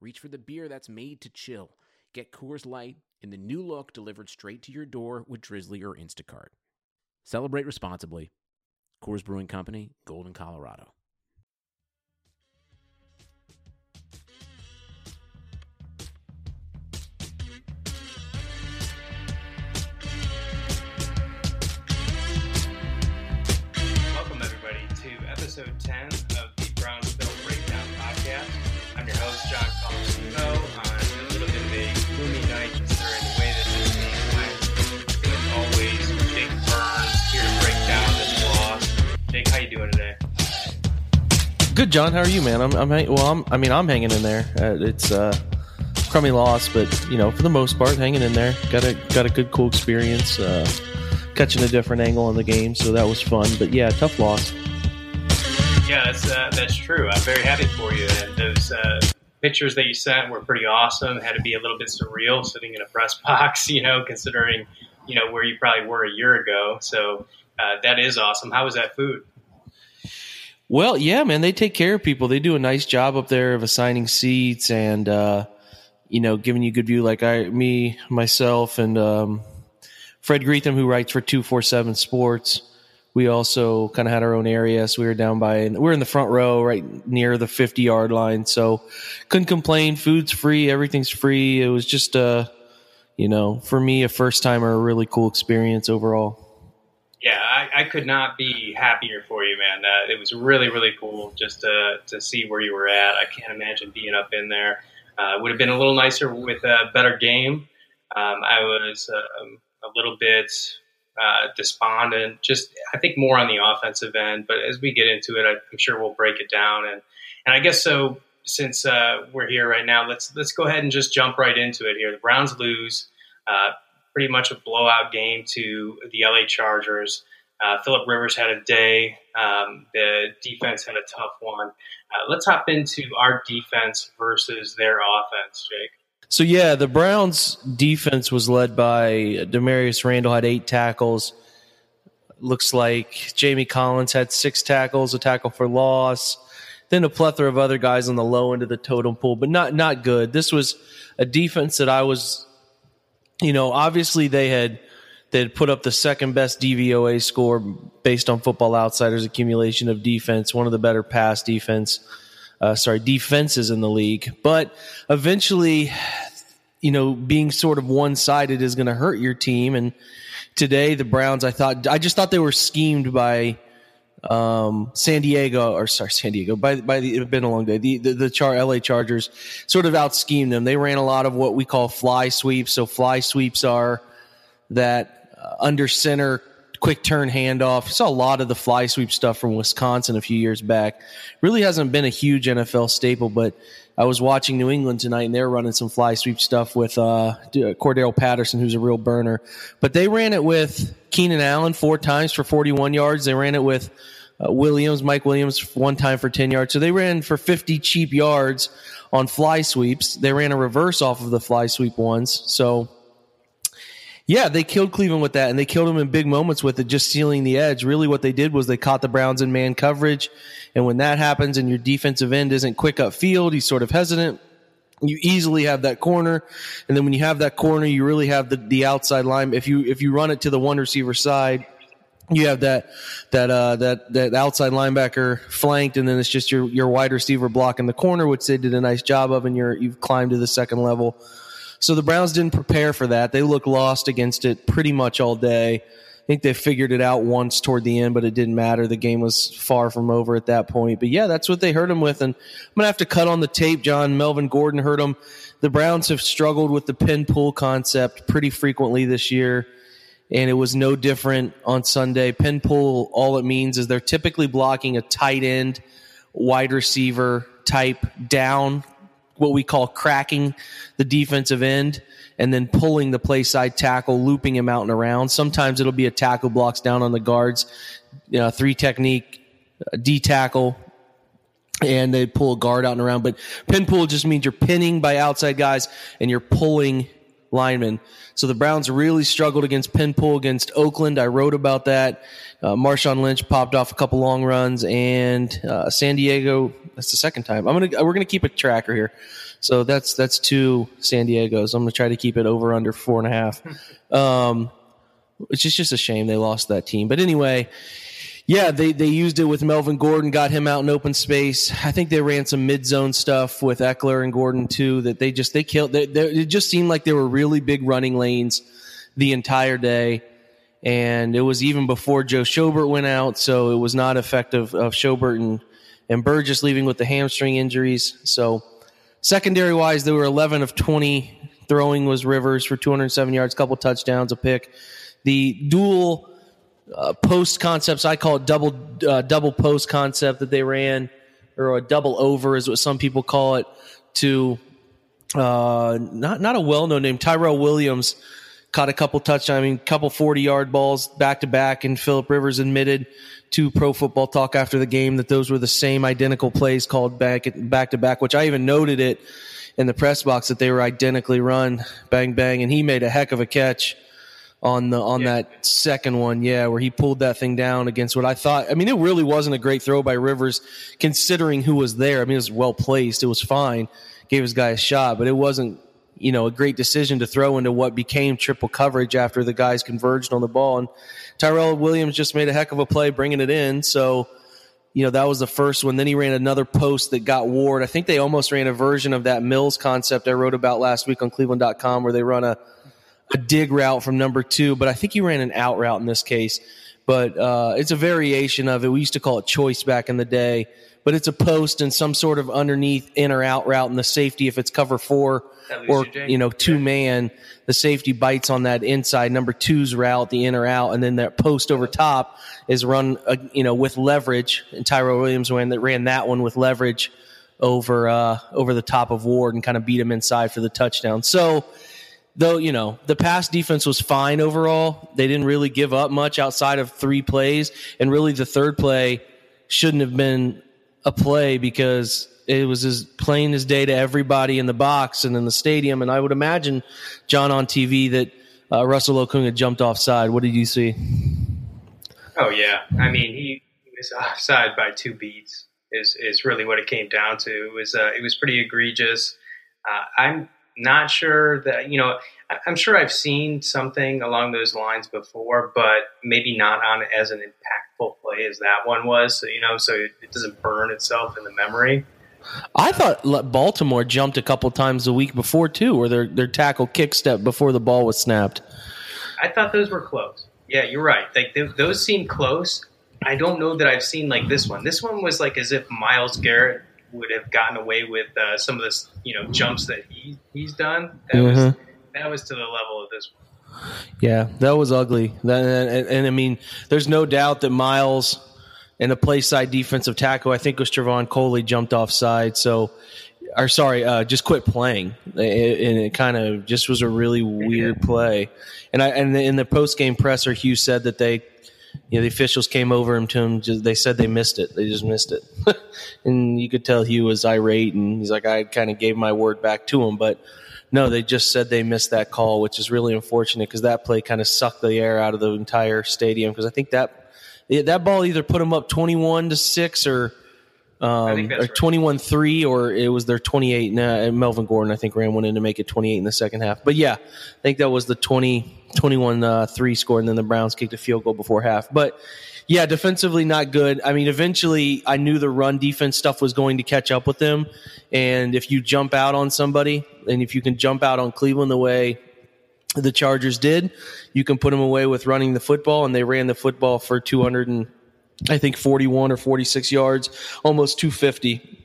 reach for the beer that's made to chill. Get Coors Light in the new look delivered straight to your door with Drizly or Instacart. Celebrate responsibly. Coors Brewing Company, Golden, Colorado. Welcome, everybody, to episode 10 I'm your host, on a little bit of a gloomy night considering the way this game went. As always, Jake Burns here to break down this loss. Jake, how you doing today? Good, John. How are you, man? I'm, I'm hang- well. I'm, I mean, I'm hanging in there. Uh, it's uh, crummy loss, but you know, for the most part, hanging in there. Got a got a good, cool experience. Uh, catching a different angle on the game, so that was fun. But yeah, tough loss. Yeah, that's, uh, that's true. I'm very happy for you. And those uh, pictures that you sent were pretty awesome. Had to be a little bit surreal sitting in a press box, you know, considering, you know, where you probably were a year ago. So uh, that is awesome. How was that food? Well, yeah, man, they take care of people. They do a nice job up there of assigning seats and uh, you know giving you good view. Like I, me, myself, and um, Fred Greetham, who writes for two four seven Sports. We also kind of had our own area, so we were down by we we're in the front row, right near the fifty yard line. So couldn't complain. Food's free, everything's free. It was just uh, you know, for me, a first timer, a really cool experience overall. Yeah, I, I could not be happier for you, man. Uh, it was really, really cool just to, to see where you were at. I can't imagine being up in there. Uh, would have been a little nicer with a better game. Um, I was um, a little bit uh, despondent, just I think more on the offensive end. But as we get into it, I, I'm sure we'll break it down. And and I guess so. Since uh, we're here right now, let's let's go ahead and just jump right into it here. The Browns lose. Uh, pretty much a blowout game to the LA Chargers. Uh, Philip Rivers had a day. Um, the defense had a tough one. Uh, let's hop into our defense versus their offense, Jake. So yeah, the Browns defense was led by Damarious Randall had eight tackles. Looks like Jamie Collins had six tackles, a tackle for loss. Then a plethora of other guys on the low end of the totem pole, but not not good. This was a defense that I was, you know, obviously they had they had put up the second best DVOA score based on Football Outsiders accumulation of defense, one of the better pass defense uh, sorry, defenses in the league. But eventually, you know, being sort of one sided is going to hurt your team. And today, the Browns, I thought, I just thought they were schemed by um, San Diego, or sorry, San Diego, by, by the, it's been a long day. The, the, the Char, LA Chargers sort of out schemed them. They ran a lot of what we call fly sweeps. So fly sweeps are that uh, under center quick turn handoff. Saw a lot of the fly sweep stuff from Wisconsin a few years back. Really hasn't been a huge NFL staple, but I was watching New England tonight and they're running some fly sweep stuff with uh, Cordarrelle Patterson, who's a real burner. But they ran it with Keenan Allen four times for 41 yards. They ran it with uh, Williams, Mike Williams, one time for 10 yards. So they ran for 50 cheap yards on fly sweeps. They ran a reverse off of the fly sweep ones. So yeah, they killed Cleveland with that, and they killed them in big moments with it, just sealing the edge. Really, what they did was they caught the Browns in man coverage, and when that happens, and your defensive end isn't quick upfield, he's sort of hesitant. You easily have that corner, and then when you have that corner, you really have the, the outside line. If you if you run it to the one receiver side, you have that that uh, that that outside linebacker flanked, and then it's just your your wide receiver blocking the corner, which they did a nice job of, and you're you've climbed to the second level. So the Browns didn't prepare for that. They looked lost against it pretty much all day. I think they figured it out once toward the end, but it didn't matter. The game was far from over at that point. But yeah, that's what they hurt him with. And I'm going to have to cut on the tape, John. Melvin Gordon hurt him. The Browns have struggled with the pin pull concept pretty frequently this year. And it was no different on Sunday. Pin pull, all it means is they're typically blocking a tight end, wide receiver type down what we call cracking the defensive end and then pulling the play side tackle, looping him out and around. Sometimes it'll be a tackle blocks down on the guards, you know, three technique, uh, D tackle, and they pull a guard out and around. But pin pull just means you're pinning by outside guys and you're pulling linemen. So the Browns really struggled against pin pull against Oakland. I wrote about that. Uh, Marshawn Lynch popped off a couple long runs, and uh, San Diego. That's the second time. I'm gonna we're gonna keep a tracker here. So that's that's two San Diego's. I'm gonna try to keep it over under four and a half. Um, it's just just a shame they lost that team. But anyway, yeah, they, they used it with Melvin Gordon, got him out in open space. I think they ran some mid zone stuff with Ekeler and Gordon too. That they just they killed. They, they, it just seemed like there were really big running lanes the entire day, and it was even before Joe Schobert went out, so it was not effective of Schobert and and Burgess leaving with the hamstring injuries. So secondary wise, they were 11 of 20. Throwing was Rivers for 207 yards, couple touchdowns, a pick. The dual post concepts. I call it double uh, double post concept that they ran, or a double over is what some people call it. To uh, not not a well known name, Tyrell Williams caught a couple touchdowns, I mean, couple forty yard balls back to back, and Philip Rivers admitted to Pro Football Talk after the game that those were the same identical plays called back back to back, which I even noted it in the press box that they were identically run, bang bang, and he made a heck of a catch on the on yeah. that second one, yeah, where he pulled that thing down against what I thought. I mean, it really wasn't a great throw by Rivers, considering who was there. I mean, it was well placed. It was fine. Gave his guy a shot, but it wasn't, you know, a great decision to throw into what became triple coverage after the guys converged on the ball. And Tyrell Williams just made a heck of a play bringing it in. So, you know, that was the first one. Then he ran another post that got Ward. I think they almost ran a version of that Mills concept I wrote about last week on Cleveland.com where they run a a dig route from number two, but I think he ran an out route in this case. But uh, it's a variation of it. We used to call it choice back in the day, but it's a post and some sort of underneath in or out route, and the safety, if it's cover four or you know two man, the safety bites on that inside number two's route, the in or out, and then that post over top is run uh, you know with leverage. And Tyrell Williams ran that ran that one with leverage over uh, over the top of Ward and kind of beat him inside for the touchdown. So though you know the pass defense was fine overall. They didn't really give up much outside of three plays. And really the third play shouldn't have been a play because it was as plain as day to everybody in the box and in the stadium. And i would imagine john on tv that uh, russell okung jumped offside. What did you see? Oh yeah. I mean he, he was offside by two beats is is really what it came down to. It was uh, it was pretty egregious. Uh, i'm not sure that you know i'm sure i've seen something along those lines before but maybe not on as an impactful play as that one was so you know so it doesn't burn itself in the memory I thought Baltimore jumped a couple times the week before too, where their their tackle kick step before the ball was snapped. I thought those were close. Yeah, you're right. Like they, those seem close. I don't know that I've seen like this one. This one was like as if Myles Garrett would have gotten away with uh, some of the you know jumps that he he's done. That mm-hmm. was that was to the level of this one. Yeah, that was ugly. That, and, and, and, I mean, there's no doubt that Myles and the play side defensive tackle, I think it was Trevon Coley, jumped offside. So, or sorry, uh, just quit playing, and it kind of just was a really weird play. And I and in the post game presser, Hue said that they you know, the officials came over him to him. Just, they said they missed it. They just missed it, and you could tell he was irate. And he's like, I kind of gave my word back to him, but no, they just said they missed that call, which is really unfortunate because that play kind of sucked the air out of the entire stadium. Because I think that that ball either put him up twenty-one to six or um, or twenty one three, or it was their twenty eight. Nah, Melvin Gordon, I think, ran one in to make it twenty eight in the second half. But yeah, I think that was the 20, 21 uh, three score, and then the Browns kicked a field goal before half. But yeah, defensively not good. I mean, eventually, I knew the run defense stuff was going to catch up with them, and if you jump out on somebody, and if you can jump out on Cleveland the way the Chargers did, you can put them away with running the football, and they ran the football for two hundred and I think 41 or 46 yards, almost 250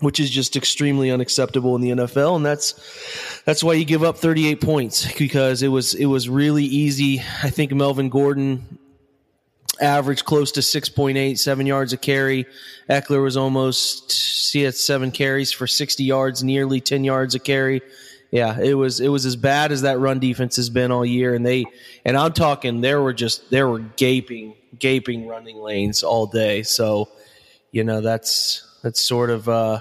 which is just extremely unacceptable in the NFL and that's that's why you give up 38 points because it was it was really easy. I think Melvin Gordon averaged close to 6.8, seven yards a carry. Ekeler was almost, see, at seven carries for 60 yards, nearly 10 yards a carry. Yeah, it was it was as bad as that run defense has been all year, and they and I'm talking there were just there were gaping gaping running lanes all day. So, you know that's that's sort of uh,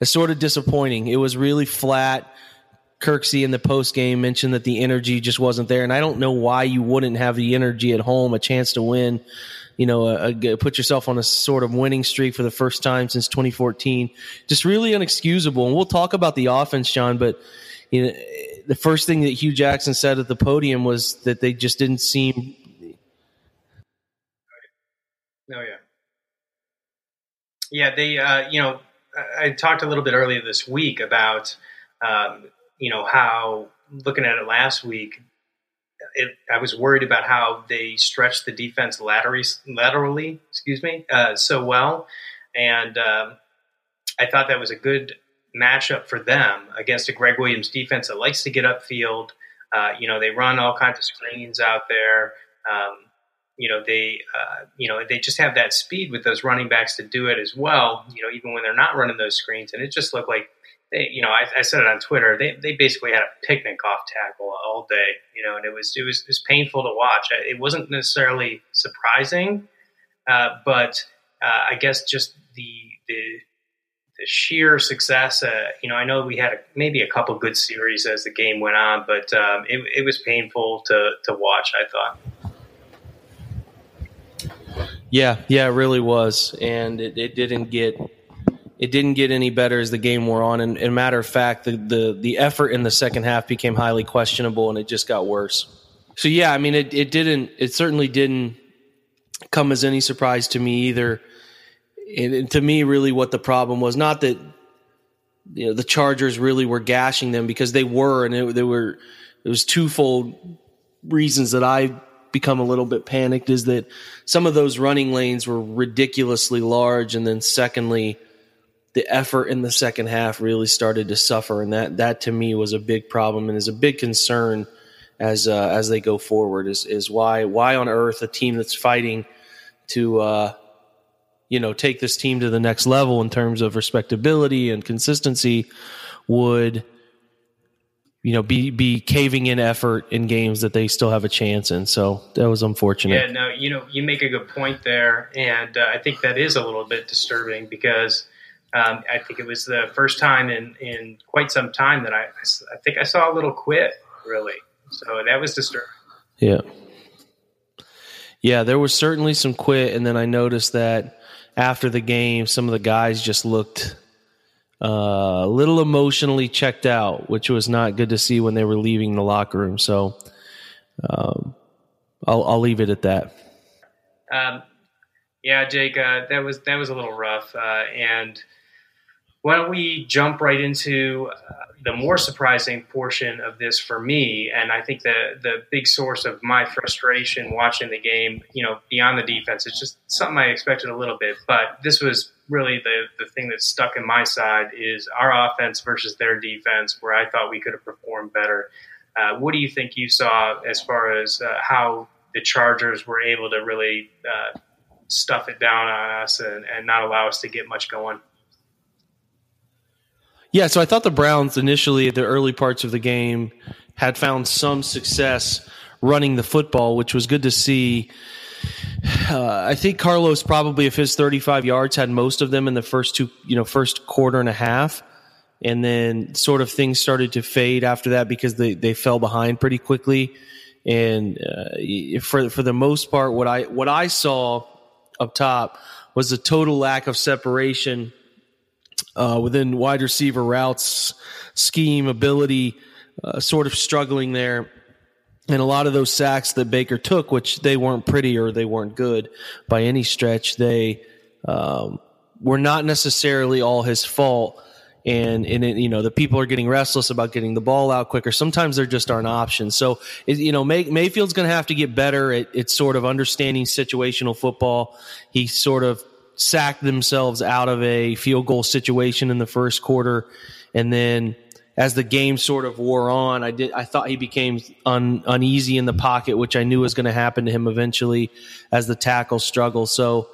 it's sort of disappointing. It was really flat. Kirksey in the post game mentioned that the energy just wasn't there, and I don't know why you wouldn't have the energy at home, a chance to win. You know, a, a, put yourself on a sort of winning streak for the first time since 2014. Just really unexcusable. And we'll talk about the offense, John. But you know, the first thing that Hue Jackson said at the podium was that they just didn't seem. Oh yeah, yeah. They, uh, you know, I talked a little bit earlier this week about um, you know how looking at it last week, it, I was worried about how they stretched the defense laterally, laterally excuse me, uh, so well, and um, I thought that was a good matchup for them against a Gregg Williams defense that likes to get upfield. Uh, you know, they run all kinds of screens out there. Um, you know, they, uh, you know, they just have that speed with those running backs to do it as well. You know, even when they're not running those screens, and it just looked like they, you know, I, I, said it on Twitter. They, they basically had a picnic off tackle all day, you know, and it was it was, it was painful to watch. It wasn't necessarily surprising, uh, but uh, I guess just the the, the sheer success. Uh, you know, I know we had a, maybe a couple good series as the game went on, but um, it, it was painful to to watch. I thought. Yeah, yeah, it really was, and it, it didn't get it didn't get any better as the game wore on. And, and matter of fact, the, the, the effort in the second half became highly questionable and it just got worse. So yeah, I mean, it, it didn't, it certainly didn't come as any surprise to me either. And, and to me, really what the problem was not that, you know, the Chargers really were gashing them because they were, and it, they were, it was twofold reasons that I become a little bit panicked is that some of those running lanes were ridiculously large. And then secondly, the effort in the second half really started to suffer, and that that to me was a big problem and is a big concern as uh, as they go forward. Is is why why on earth a team that's fighting to uh, you know take this team to the next level in terms of respectability and consistency would you know be be caving in effort in games that they still have a chance in. So that was unfortunate. Yeah, no, you know you make a good point there, and uh, I think that is a little bit disturbing because um, I think it was the first time in, in quite some time that I, I think I saw a little quit, really. So that was disturbing. Yeah. Yeah, there was certainly some quit. And then I noticed that after the game, some of the guys just looked uh, a little emotionally checked out, which was not good to see when they were leaving the locker room. So um, I'll, I'll leave it at that. Um, yeah, Jake, uh, that was that was a little rough, uh, and why don't we jump right into uh, the more surprising portion of this for me? And I think the the big source of my frustration watching the game, you know, beyond the defense, it's just something I expected a little bit, but this was really the the thing that stuck in my side is our offense versus their defense, where I thought we could have performed better. Uh, what do you think you saw as far as uh, how the Chargers were able to really uh, stuff it down on us and, and not allow us to get much going? Yeah, so I thought the Browns initially at the early parts of the game had found some success running the football, which was good to see. Uh, I think Carlos probably of his 35 yards had most of them in the first two, you know, first quarter and a half. And then sort of things started to fade after that because they, they fell behind pretty quickly. And uh, for for the most part, what I what I saw up top was a total lack of separation uh, within wide receiver routes, scheme, ability, uh, sort of struggling there. And a lot of those sacks that Baker took, which they weren't pretty or they weren't good by any stretch, they um, were not necessarily all his fault. And, and it, you know, the people are getting restless about getting the ball out quicker. Sometimes there just aren't options. So, it, you know, May, Mayfield's going to have to get better at, at sort of understanding situational football. He sort of sacked themselves out of a field goal situation in the first quarter. And then as the game sort of wore on, I did I thought he became un, uneasy in the pocket, which I knew was going to happen to him eventually as the tackle struggle. So,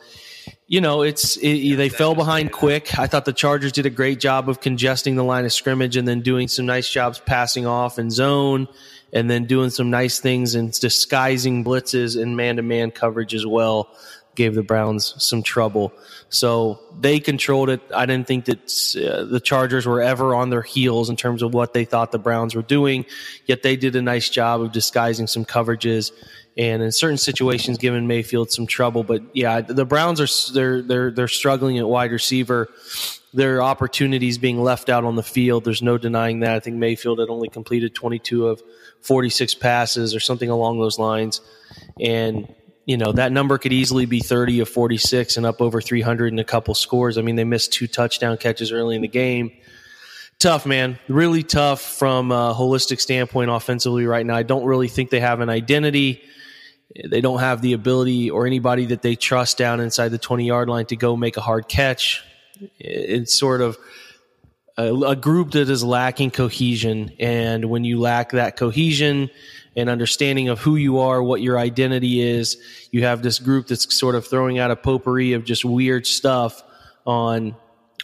you know, it's it, they fell behind quick. I thought the Chargers did a great job of congesting the line of scrimmage and then doing some nice jobs passing off in zone and then doing some nice things and disguising blitzes and man to man coverage as well gave the Browns some trouble. So they controlled it. I didn't think that uh, the Chargers were ever on their heels in terms of what they thought the Browns were doing, yet they did a nice job of disguising some coverages and in certain situations giving Mayfield some trouble. But yeah, the Browns are they're they're they're struggling at wide receiver. There are opportunities being left out on the field. There's no denying that. I think Mayfield had only completed 22 of 46 passes or something along those lines. And you know that number could easily be 30 of 46 and up over 300 in a couple scores. I mean they missed two touchdown catches early in the game. Tough man. Really tough from a holistic standpoint offensively right now. I don't really think they have an identity. They don't have the ability or anybody that they trust down inside the 20 yard line to go make a hard catch. It's sort of a, a group that is lacking cohesion. And when you lack that cohesion and understanding of who you are, what your identity is. You have this group that's sort of throwing out a potpourri of just weird stuff on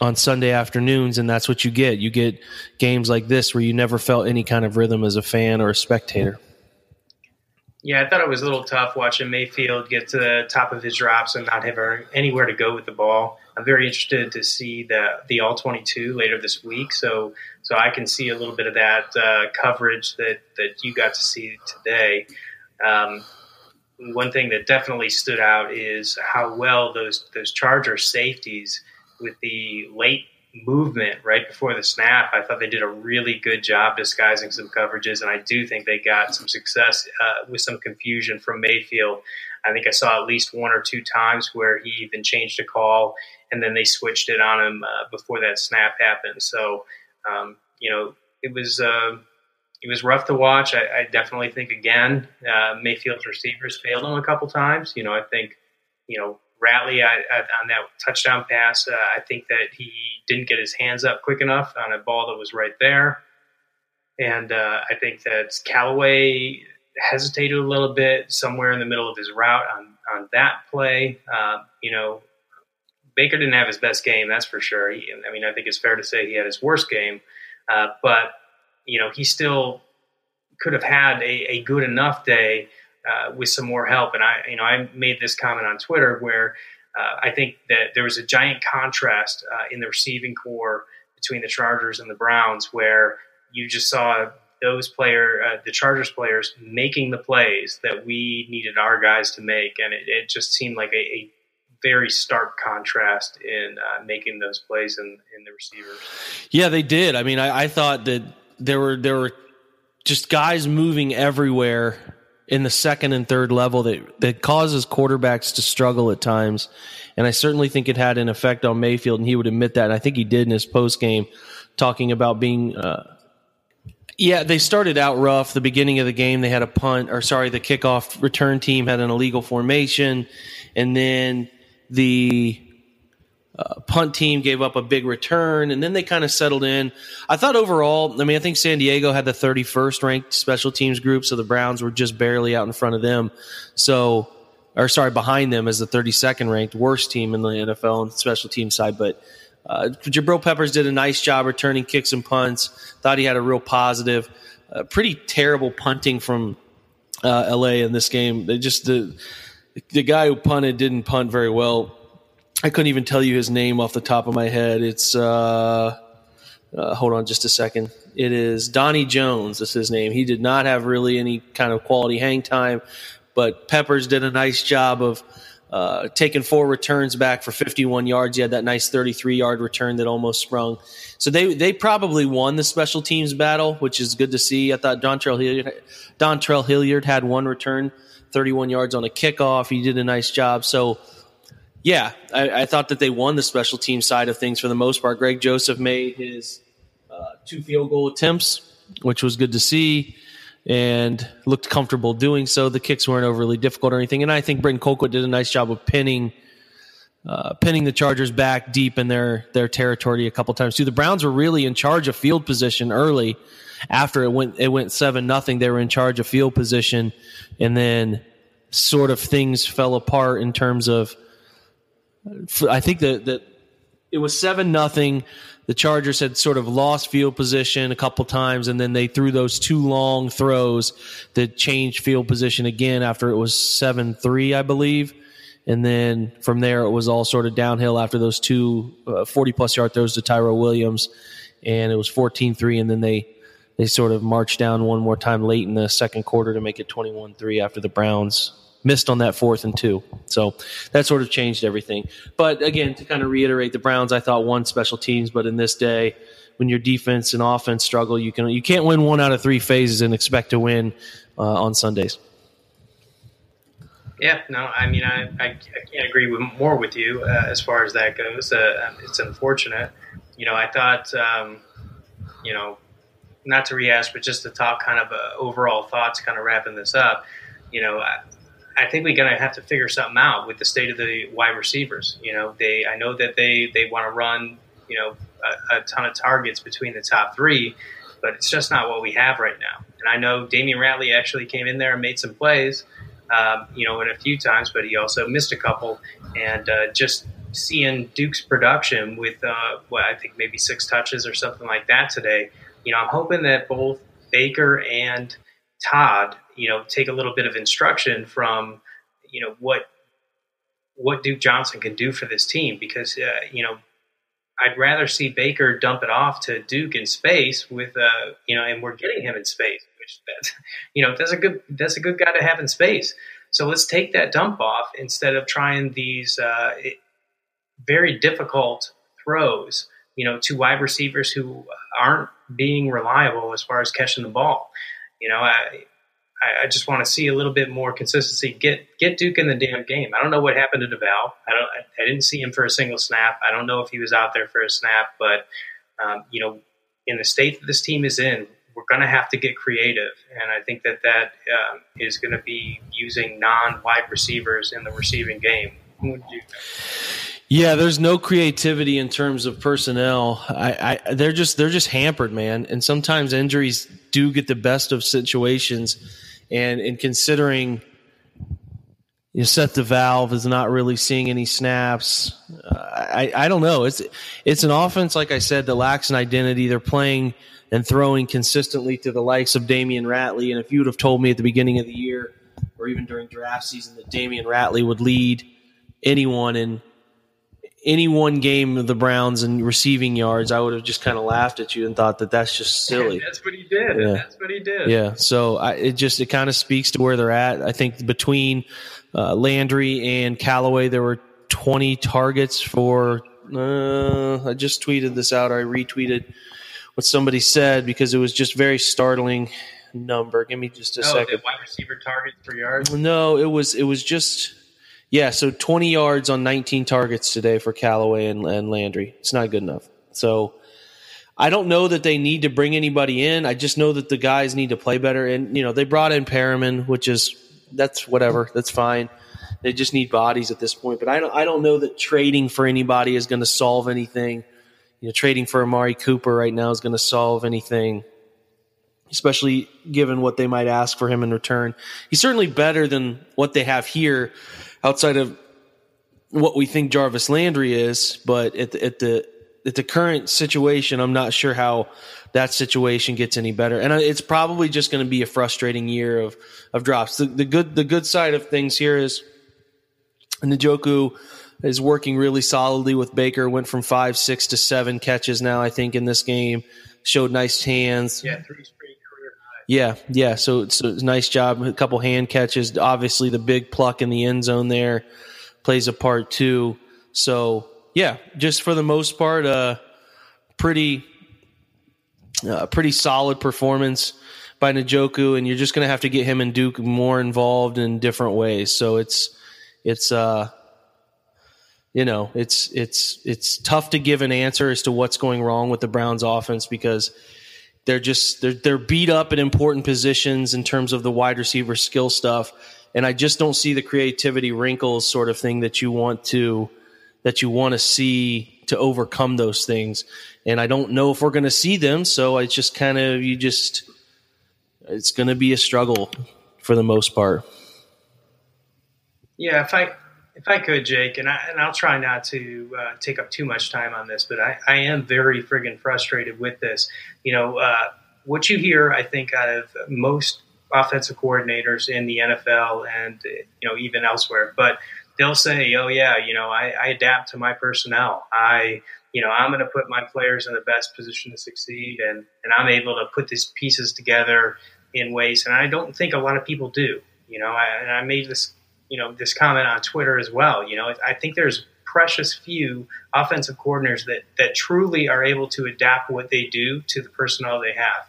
on Sunday afternoons, and that's what you get. You get games like this where you never felt any kind of rhythm as a fan or a spectator. Yeah, I thought it was a little tough watching Mayfield get to the top of his drops and not have anywhere to go with the ball. I'm very interested to see the the all 22 later this week. So so I can see a little bit of that uh, coverage that that you got to see today. Um, one thing that definitely stood out is how well those those Charger safeties with the late movement right before the snap. I thought they did a really good job disguising some coverages, and I do think they got some success uh, with some confusion from Mayfield. I think I saw at least one or two times where he even changed a call and then they switched it on him uh, before that snap happened. So, um, you know, it was uh, it was rough to watch. I, I definitely think again, uh, Mayfield's receivers failed him a couple times. You know, I think you know Ratley I, I, on that touchdown pass. Uh, I think that he didn't get his hands up quick enough on a ball that was right there, and uh, I think that Callaway hesitated a little bit somewhere in the middle of his route on on that play. Uh, you know, Baker didn't have his best game, that's for sure. He, I mean, I think it's fair to say he had his worst game, uh, but you know, he still could have had a, a good enough day uh, with some more help. And I, you know, I made this comment on Twitter where uh, I think that there was a giant contrast uh, in the receiving corps between the Chargers and the Browns, where you just saw those player, uh, the Chargers players, making the plays that we needed our guys to make, and it, it just seemed like a, a very stark contrast in uh, making those plays in, in the receivers. Yeah, they did. I mean, I, I thought that there were there were just guys moving everywhere in the second and third level that that causes quarterbacks to struggle at times. And I certainly think it had an effect on Mayfield, and he would admit that. And I think he did in his post game, talking about being. Uh, yeah, they started out rough. The beginning of the game, they had a punt, or sorry, the kickoff return team had an illegal formation, and then the uh, punt team gave up a big return, and then they kind of settled in. I thought overall, I mean, I think San Diego had the 31st ranked special teams group, so the Browns were just barely out in front of them. So, or sorry, behind them as the 32nd ranked worst team in the NFL on the special team side. But uh, Jabril Peppers did a nice job returning kicks and punts. Thought he had a real positive. Uh, pretty terrible punting from uh, LA in this game. They just the the guy who punted didn't punt very well. I couldn't even tell you his name off the top of my head. It's uh, uh, hold on just a second. It is Donnie Jones. That's his name. He did not have really any kind of quality hang time, but Peppers did a nice job of uh, taking four returns back for 51 yards. He had that nice 33 yard return that almost sprung. So they they probably won the special teams battle, which is good to see. I thought Dontrell Hilliard, Dontrell Hilliard had one return 31 yards on a kickoff. He did a nice job. So, yeah, I, I, thought that they won the special team side of things for the most part. Greg Joseph made his uh, two field goal attempts, which was good to see, and looked comfortable doing so. The kicks weren't overly difficult or anything. And I think Britton Colquitt did a nice job of pinning uh, pinning the Chargers back deep in their their territory a couple times too. The Browns were really in charge of field position early. After it went it went seven nothing, they were in charge of field position, and then sort of things fell apart in terms of. I think that that it was seven nothing. The Chargers had sort of lost field position a couple times, and then they threw those two long throws that changed field position again after it was seven three, I believe. And then from there, it was all sort of downhill after those two uh, 40 plus yard throws to Tyrell Williams. And it was 14 3. And then they, they sort of marched down one more time late in the second quarter to make it 21 3 after the Browns missed on that fourth and two. So that sort of changed everything. But again, to kind of reiterate, the Browns, I thought won special teams, but in this day, when your defense and offense struggle, you can you can't win one out of three phases and expect to win uh, on Sundays. Yeah, no, I mean, I, I, I can't agree with, more with you uh, as far as that goes. Uh, um, it's unfortunate. You know, I thought, um, you know, not to rehash, but just to talk kind of uh, overall thoughts, kind of wrapping this up. You know, I, I think we're going to have to figure something out with the state of the wide receivers. You know, they I know that they they want to run you know a, a ton of targets between the top three, but it's just not what we have right now. And I know Damion Ratley actually came in there and made some plays um, you know, in a few times, but he also missed a couple. And uh, just seeing Duke's production with, uh, what I think maybe six touches or something like that today, you know, I'm hoping that both Baker and Todd, you know, take a little bit of instruction from, you know, what what Duke Johnson can do for this team because, uh, you know, I'd rather see Baker dump it off to Duke in space with, uh, you know, and we're getting him in space which that's you know that's a good that's a good guy to have in space. So let's take that dump off instead of trying these uh, very difficult throws, you know, to wide receivers who aren't being reliable as far as catching the ball. You know, I I, just want to see a little bit more consistency. Get get Duke in the damn game. I don't know what happened to DeVal. I don't. I, didn't see him for a single snap. I don't know if he was out there for a snap, but um, you know, in the state that this team is in, we're going to have to get creative. And I think that that um, is going to be using non wide receivers in the receiving game. Yeah, there's no creativity in terms of personnel. I, I, they're just they're just hampered, man. And sometimes injuries do get the best of situations. And in considering you Seth DeValve is not really seeing any snaps. Uh, I I don't know. It's it's an offense like I said that lacks an identity. They're playing and throwing consistently to the likes of Damion Ratley. And if you would have told me at the beginning of the year or even during draft season that Damion Ratley would lead anyone in any one game of the Browns and receiving yards, I would have just kind of laughed at you and thought that that's just silly. that's what he did. Yeah. That's what he did. Yeah. So I, it just it kind of speaks to where they're at. I think between uh, Landry and Callaway, there were 20 targets for. Uh, I just tweeted this out. I retweeted what somebody said because it was just very startling number. Give me just a oh, second. wide receiver targets per yard. No, it was it was just yeah. So twenty yards on nineteen targets today for Callaway and, and Landry. It's not good enough. So I don't know that they need to bring anybody in. I just know that the guys need to play better. And you know they brought in Perriman, which is that's whatever. That's fine. They just need bodies at this point. But I don't I don't know that trading for anybody is going to solve anything you know, trading for Amari Cooper right now is going to solve anything, especially given what they might ask for him in return. He's certainly better than what they have here outside of what we think Jarvis Landry is, but at the, at the at the current situation, I'm not sure how that situation gets any better. And it's probably just going to be a frustrating year of of drops. The, the good the good side of things here is Njoku is working really solidly with Baker. Went from five, six to seven catches now. I think in this game showed nice hands. Yeah, three. Yeah, yeah. So it's a nice job. A couple hand catches. Obviously, the big pluck in the end zone there plays a part too. So yeah, just for the most part, uh, pretty, uh, pretty solid performance by Njoku, and you're just going to have to get him and Duke more involved in different ways. So it's it's uh you know, it's it's it's tough to give an answer as to what's going wrong with the Browns offense because they're just they're they're beat up at important positions in terms of the wide receiver skill stuff and I just don't see the creativity wrinkles sort of thing that you want to that you want to see to overcome those things. And I don't know if we're going to see them. So it's just kind of, you just, it's going to be a struggle for the most part. Yeah, if I if I could, Jake, and I and I'll try not to uh, take up too much time on this, but I, I am very friggin' frustrated with this. You know, uh, what you hear, I think, out of most offensive coordinators in the NFL and you know even elsewhere, but they'll say, "Oh yeah, you know, I, I adapt to my personnel. I you know, I'm going to put my players in the best position to succeed, and and I'm able to put these pieces together in ways, and I don't think a lot of people do. You know, I, and I made this you know this comment on Twitter as well. You know, I think there's precious few offensive coordinators that that truly are able to adapt what they do to the personnel they have.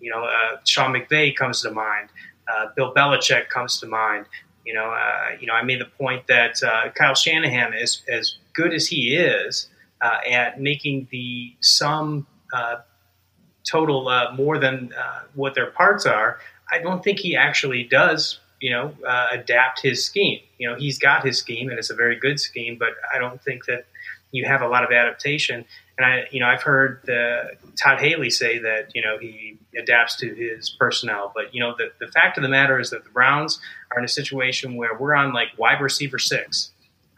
You know, uh, Sean McVay comes to mind. Uh, Bill Belichick comes to mind. You know, uh, you know, I made the point that uh, Kyle Shanahan is as good as he is uh, at making the sum uh, total more than what their parts are. I don't think he actually does you know, uh, adapt his scheme. You know, he's got his scheme and it's a very good scheme, but I don't think that you have a lot of adaptation. And I, you know, I've heard the, Todd Haley say that you know he adapts to his personnel, but you know the the fact of the matter is that the Browns are in a situation where we're on like wide receiver six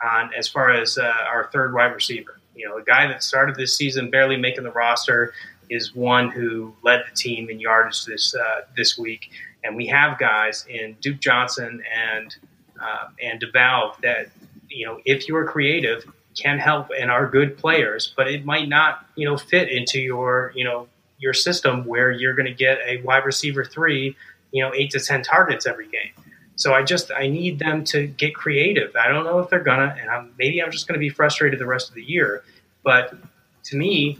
on as far as uh, our third wide receiver. You know, the guy that started this season barely making the roster is one who led the team in yardage this uh, this week and we have guys in Duke Johnson and uh, and DeValve that you know if you're creative can help and are good players, but it might not you know fit into your you know your system where you're going to get a wide receiver three you know eight to ten targets every game. So I just I need them to get creative. I don't know if they're gonna, and I'm, maybe I'm just going to be frustrated the rest of the year. But to me,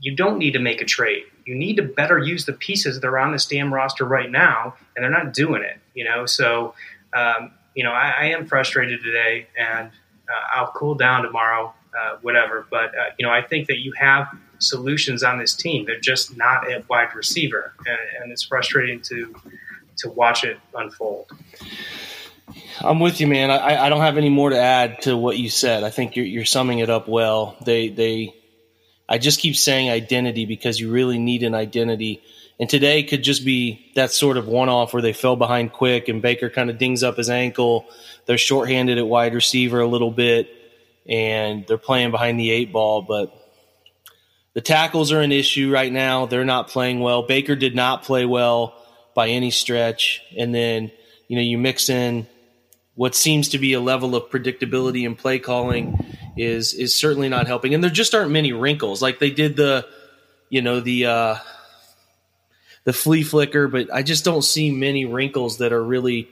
you don't need to make a trade you need to better use the pieces that are on this damn roster right now, and they're not doing it. You know, so um, you know I, I, am frustrated today, and uh, I'll cool down tomorrow, uh, whatever. But uh, you know, I think that you have solutions on this team. They're just not at wide receiver, and, and it's frustrating to to watch it unfold. I'm with you, man. I, I don't have any more to add to what you said. I think you're, you're summing it up well. They they I just keep saying identity because you really need an identity. And today could just be that sort of one off where they fell behind quick and Baker kind of dings up his ankle. They're shorthanded at wide receiver a little bit and they're playing behind the eight ball. But the tackles are an issue right now. They're not playing well. Baker did not play well by any stretch. And then, you know, you mix in what seems to be a level of predictability in play calling is is certainly not helping. And there just aren't many wrinkles. Like they did the, you know, the uh, the flea flicker, but I just don't see many wrinkles that are really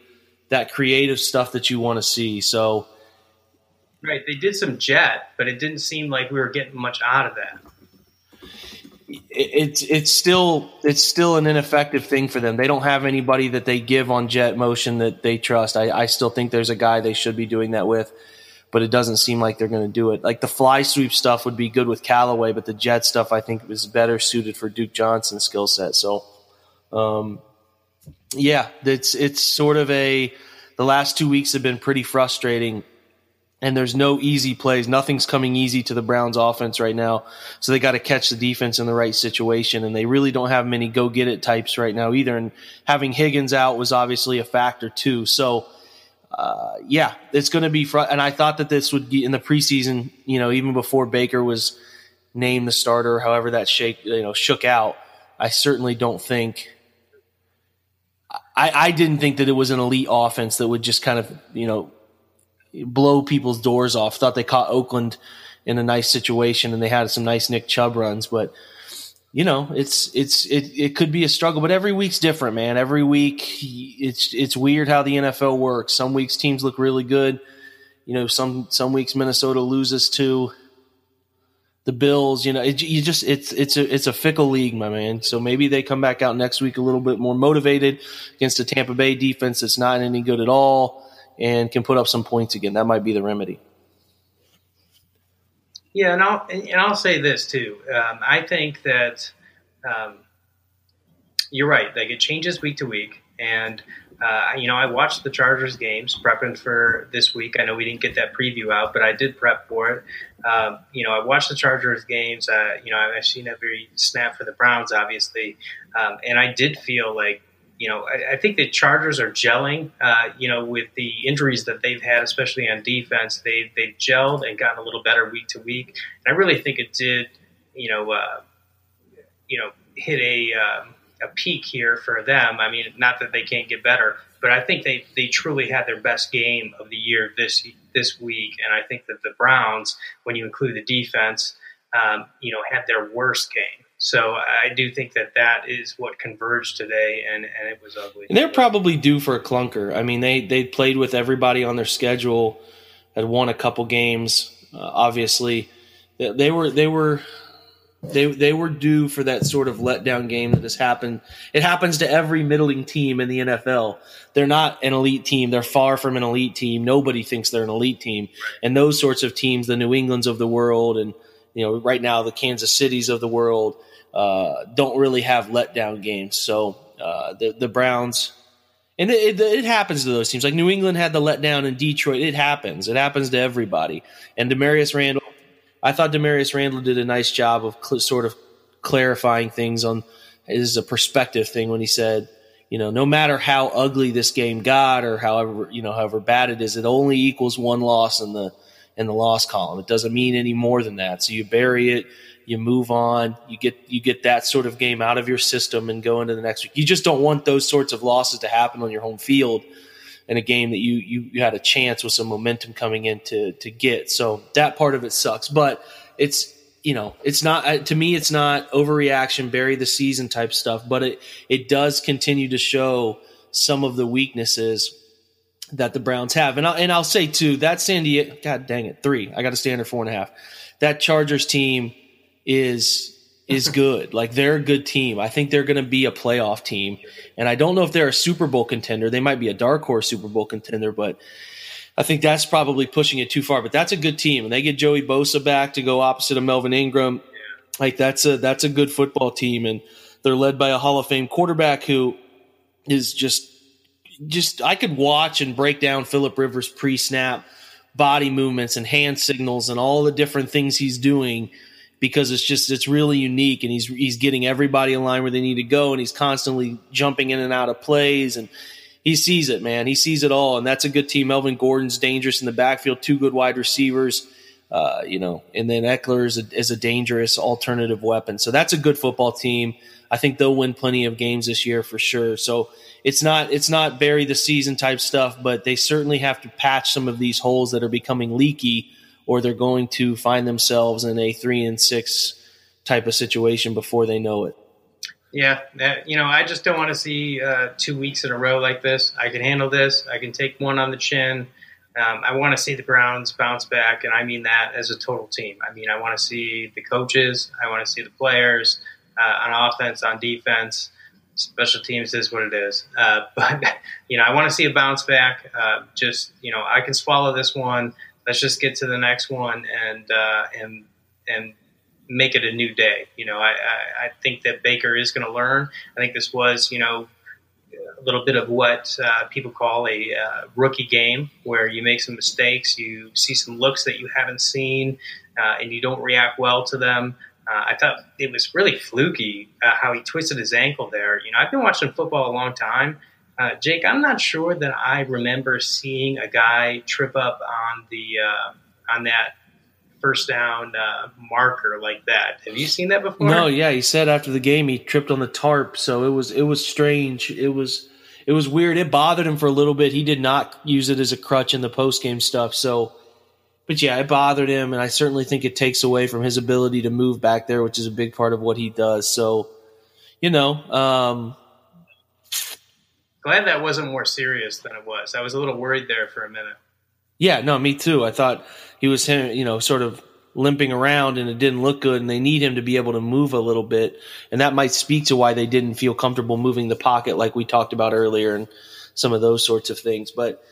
that creative stuff that you want to see. So, right, they did some jet, but it didn't seem like we were getting much out of that. It's it's still it's still an ineffective thing for them. They don't have anybody that they give on jet motion that they trust. I, I still think there's a guy they should be doing that with but it doesn't seem like they're going to do it. Like the fly sweep stuff would be good with Callaway, but the jet stuff I think is better suited for Duke Johnson's skill set. So, um, yeah, it's it's sort of a the last two weeks have been pretty frustrating, and there's no easy plays. Nothing's coming easy to the Browns offense right now, so they got to catch the defense in the right situation, and they really don't have many go get it types right now either. And having Higgins out was obviously a factor too. So uh, yeah, it's going to be. Fr- and I thought that this would be in the preseason. You know, even before Baker was named the starter, however that shake you know shook out. I certainly don't think. I, I didn't think that it was an elite offense that would just kind of you know blow people's doors off. Thought they caught Oakland in a nice situation and they had some nice Nick Chubb runs, but you know, it's it's it, it could be a struggle, but every week's different, man. Every week it's it's weird how the NFL works. Some weeks teams look really good. You know, some some weeks Minnesota loses to the Bills. You know, it, you just it's it's a it's a fickle league, my man. So maybe they come back out next week a little bit more motivated against a Tampa Bay defense that's not any good at all and can put up some points again. That might be the remedy. Yeah, and I'll and I'll say this too. Um, I think that um, you're right. Like it changes week to week, And uh, you know, I watched the Chargers games, prepping for this week. I know we didn't get that preview out, but I did prep for it. Um, you know, I watched the Chargers games. Uh, you know, I've seen every snap for the Browns, obviously, um, and I did feel like, you know, I, I think the Chargers are gelling. Uh, you know, with the injuries that they've had, especially on defense, they they've gelled and gotten a little better week to week. And I really think it did, you know, uh, you know, hit a um, a peak here for them. I mean, not that they can't get better, but I think they, they truly had their best game of the year this this week. And I think that the Browns, when you include the defense, um, you know, had their worst game. So I do think that that is what converged today, and, and it was ugly. And they're probably due for a clunker. I mean, they they played with everybody on their schedule, had won a couple games. Uh, obviously, they, they were they were they they were due for that sort of letdown game that has happened. It happens to every middling team in the NFL. They're not an elite team. They're far from an elite team. Nobody thinks they're an elite team. And those sorts of teams, the New Englands of the world, and you know, right now the Kansas Cities of the world, uh, don't really have letdown games. So uh, the the Browns. And it, it, it, happens to those teams. Like New England had the letdown in Detroit. It happens. It happens to everybody. And Damarious Randall I thought Damarious Randall did a nice job of cl- sort of clarifying things on is a perspective thing when he said, you know, no matter how ugly this game got or however you know however bad it is, it only equals one loss in the in the loss column. It doesn't mean any more than that. So you bury it, you move on, you get you get that sort of game out of your system and go into the next week. You just don't want those sorts of losses to happen on your home field in a game that you, you, you had a chance with some momentum coming in to, to get. So that part of it sucks, but it's, you know, it's not, to me, it's not overreaction, bury the season type stuff, but it, it does continue to show some of the weaknesses that the Browns have. And I'll, and I'll say too, that San Diego, God dang it, three, I got to stand at four and a half. That Chargers team is, is good. Like they're a good team. I think they're going to be a playoff team. And I don't know if they're a Super Bowl contender. They might be a dark horse Super Bowl contender, but I think that's probably pushing it too far. But that's a good team, and they get Joey Bosa back to go opposite of Melvin Ingram. Like that's a that's a good football team, and they're led by a Hall of Fame quarterback who is just just I could watch and break down Philip Rivers pre snap body movements and hand signals and all the different things he's doing because it's just it's really unique and he's he's getting everybody in line where they need to go and he's constantly jumping in and out of plays and he sees it man. He sees it all. And that's a good team. Melvin Gordon's dangerous in the backfield. Two good wide receivers uh, you know and then Ekeler is a, is a dangerous alternative weapon. So that's a good football team. I think they'll win plenty of games this year for sure. So it's not it's not bury the season type stuff but they certainly have to patch some of these holes that are becoming leaky or they're going to find themselves in a three and six type of situation before they know it. Yeah, you know, I just don't want to see uh, two weeks in a row like this. I can handle this. I can take one on the chin. Um, I want to see the Browns bounce back, and I mean that as a total team. I mean, I want to see the coaches. I want to see the players uh, on offense, on defense. Special teams is what it is. Uh, but you know, I want to see a bounce back. Uh, just you know, I can swallow this one let's just get to the next one and uh, and and make it a new day. You know, I, I, I think that Baker is going to learn. I think this was, you know, a little bit of what uh, people call a uh, rookie game, where you make some mistakes, you see some looks that you haven't seen, uh, and you don't react well to them. Uh, I thought it was really fluky uh, how he twisted his ankle there. You know, I've been watching football a long time, uh, Jake, I'm not sure that I remember seeing a guy trip up on the uh, on that first down uh, marker like that. Have you seen that before? No, yeah. He said after the game he tripped on the tarp, so it was it was strange. It was it was weird. It bothered him for a little bit. He did not use it as a crutch in the post game stuff. So, but yeah, it bothered him, and I certainly think it takes away from his ability to move back there, which is a big part of what he does. So, you know. Um, glad that wasn't more serious than it was. I was a little worried there for a minute. Yeah, no, me too. I thought he was, you know, sort of limping around and it didn't look good and they need him to be able to move a little bit. And that might speak to why they didn't feel comfortable moving the pocket like we talked about earlier and some of those sorts of things. But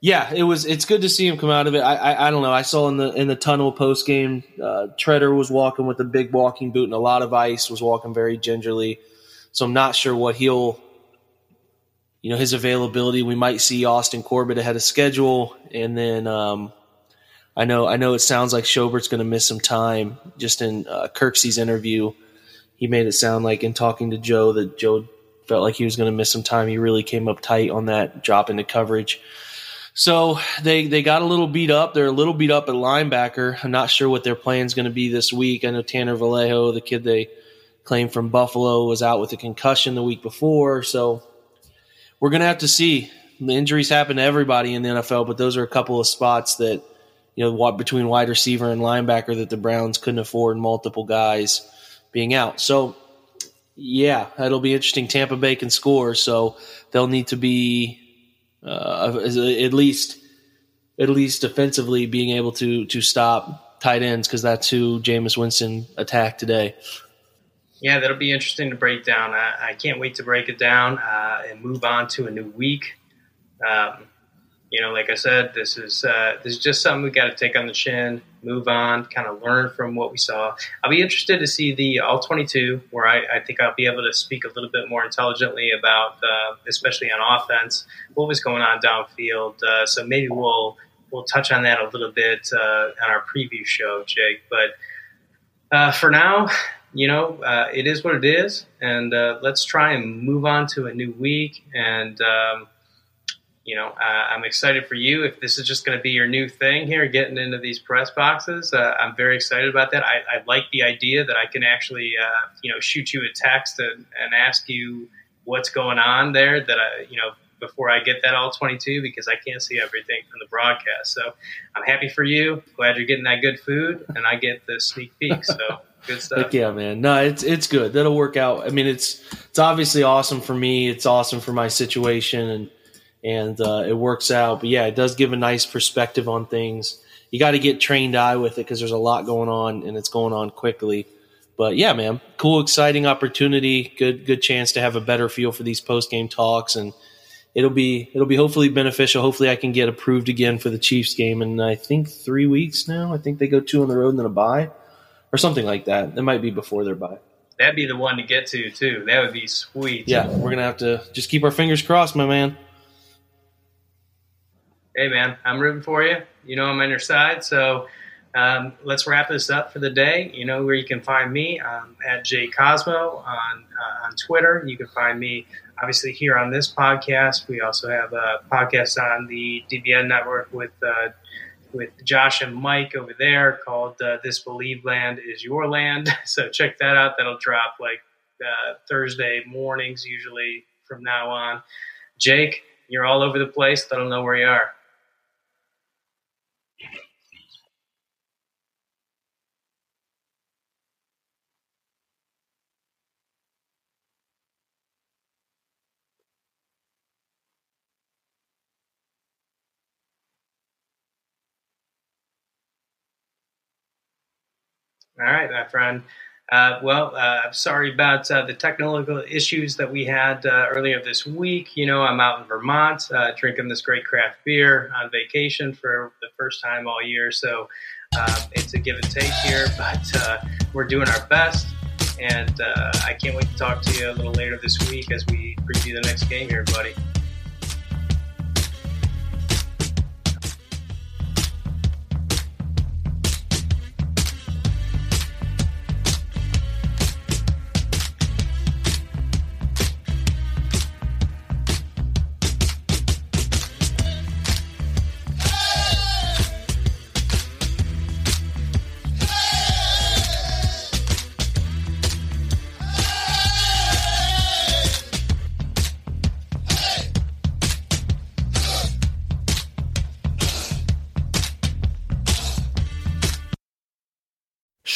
yeah, it was, it's good to see him come out of it. I, I, I don't know. I saw in the, in the tunnel post game, uh, Treader was walking with a big walking boot and a lot of ice was walking very gingerly. So I'm not sure what he'll, you know his availability. We might see Austin Corbett ahead of schedule, and then um, I know I know it sounds like Schobert's going to miss some time. Just in uh, Kirksey's interview, he made it sound like in talking to Joe that Joe felt like he was going to miss some time. He really came up tight on that drop into coverage. So they they got a little beat up. They're a little beat up at linebacker. I'm not sure what their plan is going to be this week. I know Tanner Vallejo, the kid they claimed from Buffalo, was out with a concussion the week before. So we're going to have to see. The injuries happen to everybody in the NFL, but those are a couple of spots that you know between wide receiver and linebacker that the Browns couldn't afford multiple guys being out. So yeah, it'll be interesting. Tampa Bay can score, so they'll need to be uh, at least at least defensively being able to to stop tight ends because that's who Jameis Winston attacked today. Yeah, that'll be interesting to break down. I, I can't wait to break it down uh, and move on to a new week. Um, you know, like I said, this is uh, this is just something we got to take on the chin, move on, kind of learn from what we saw. I'll be interested to see the all 22, where I, I think I'll be able to speak a little bit more intelligently about, uh, especially on offense, what was going on downfield. Uh, so maybe we'll we'll touch on that a little bit uh, on our preview show, Jake. But uh, for now, you know, uh, it is what it is, and let's try and move on to a new week and. Um, you know, uh, I'm excited for you. If this is just going to be your new thing here, getting into these press boxes, uh, I'm very excited about that. I, I, like the idea that I can actually, uh, you know, shoot you a text and, and, ask you what's going on there. That I, you know, before I get that all 22 because I can't see everything from the broadcast. So I'm happy for you. Glad you're getting that good food, and I get the sneak peek. So. Good stuff. Yeah, man. No, it's it's good. That'll work out. I mean, it's it's obviously awesome for me. It's awesome for my situation, and and uh, it works out. But yeah, it does give a nice perspective on things. You got to get trained eye with it because there's a lot going on and it's going on quickly. But yeah, man, cool, exciting opportunity. Good, good chance to have a better feel for these post game talks, and it'll be it'll be hopefully beneficial. Hopefully, I can get approved again for the Chiefs game in I think three weeks now. I think they go two on the road and then a bye, or something like that. It might be before their bye. That'd be the one to get to too. That would be sweet. Yeah, we're gonna have to just keep our fingers crossed, my man hey man, I'm rooting for you. You know I'm on your side. So um, let's wrap this up for the day. You know where you can find me um, at J Cosmo on uh, on Twitter. You can find me obviously here on this podcast. We also have a podcast on the DBN network with uh, with Josh and Mike over there called uh, "This Believe Land Is Your Land." So check that out. That'll drop like uh, Thursday mornings usually from now on. Jake, you're all over the place. I don't know where you are. All right, my friend. Uh, well, uh, I'm sorry about uh, the technical issues that we had uh, earlier this week. You know, I'm out in Vermont uh, drinking this great craft beer on vacation for the first time all year. So um, it's a give and take here, but uh, we're doing our best. And I can't wait to talk to you a little later this week as we preview the next game here, buddy.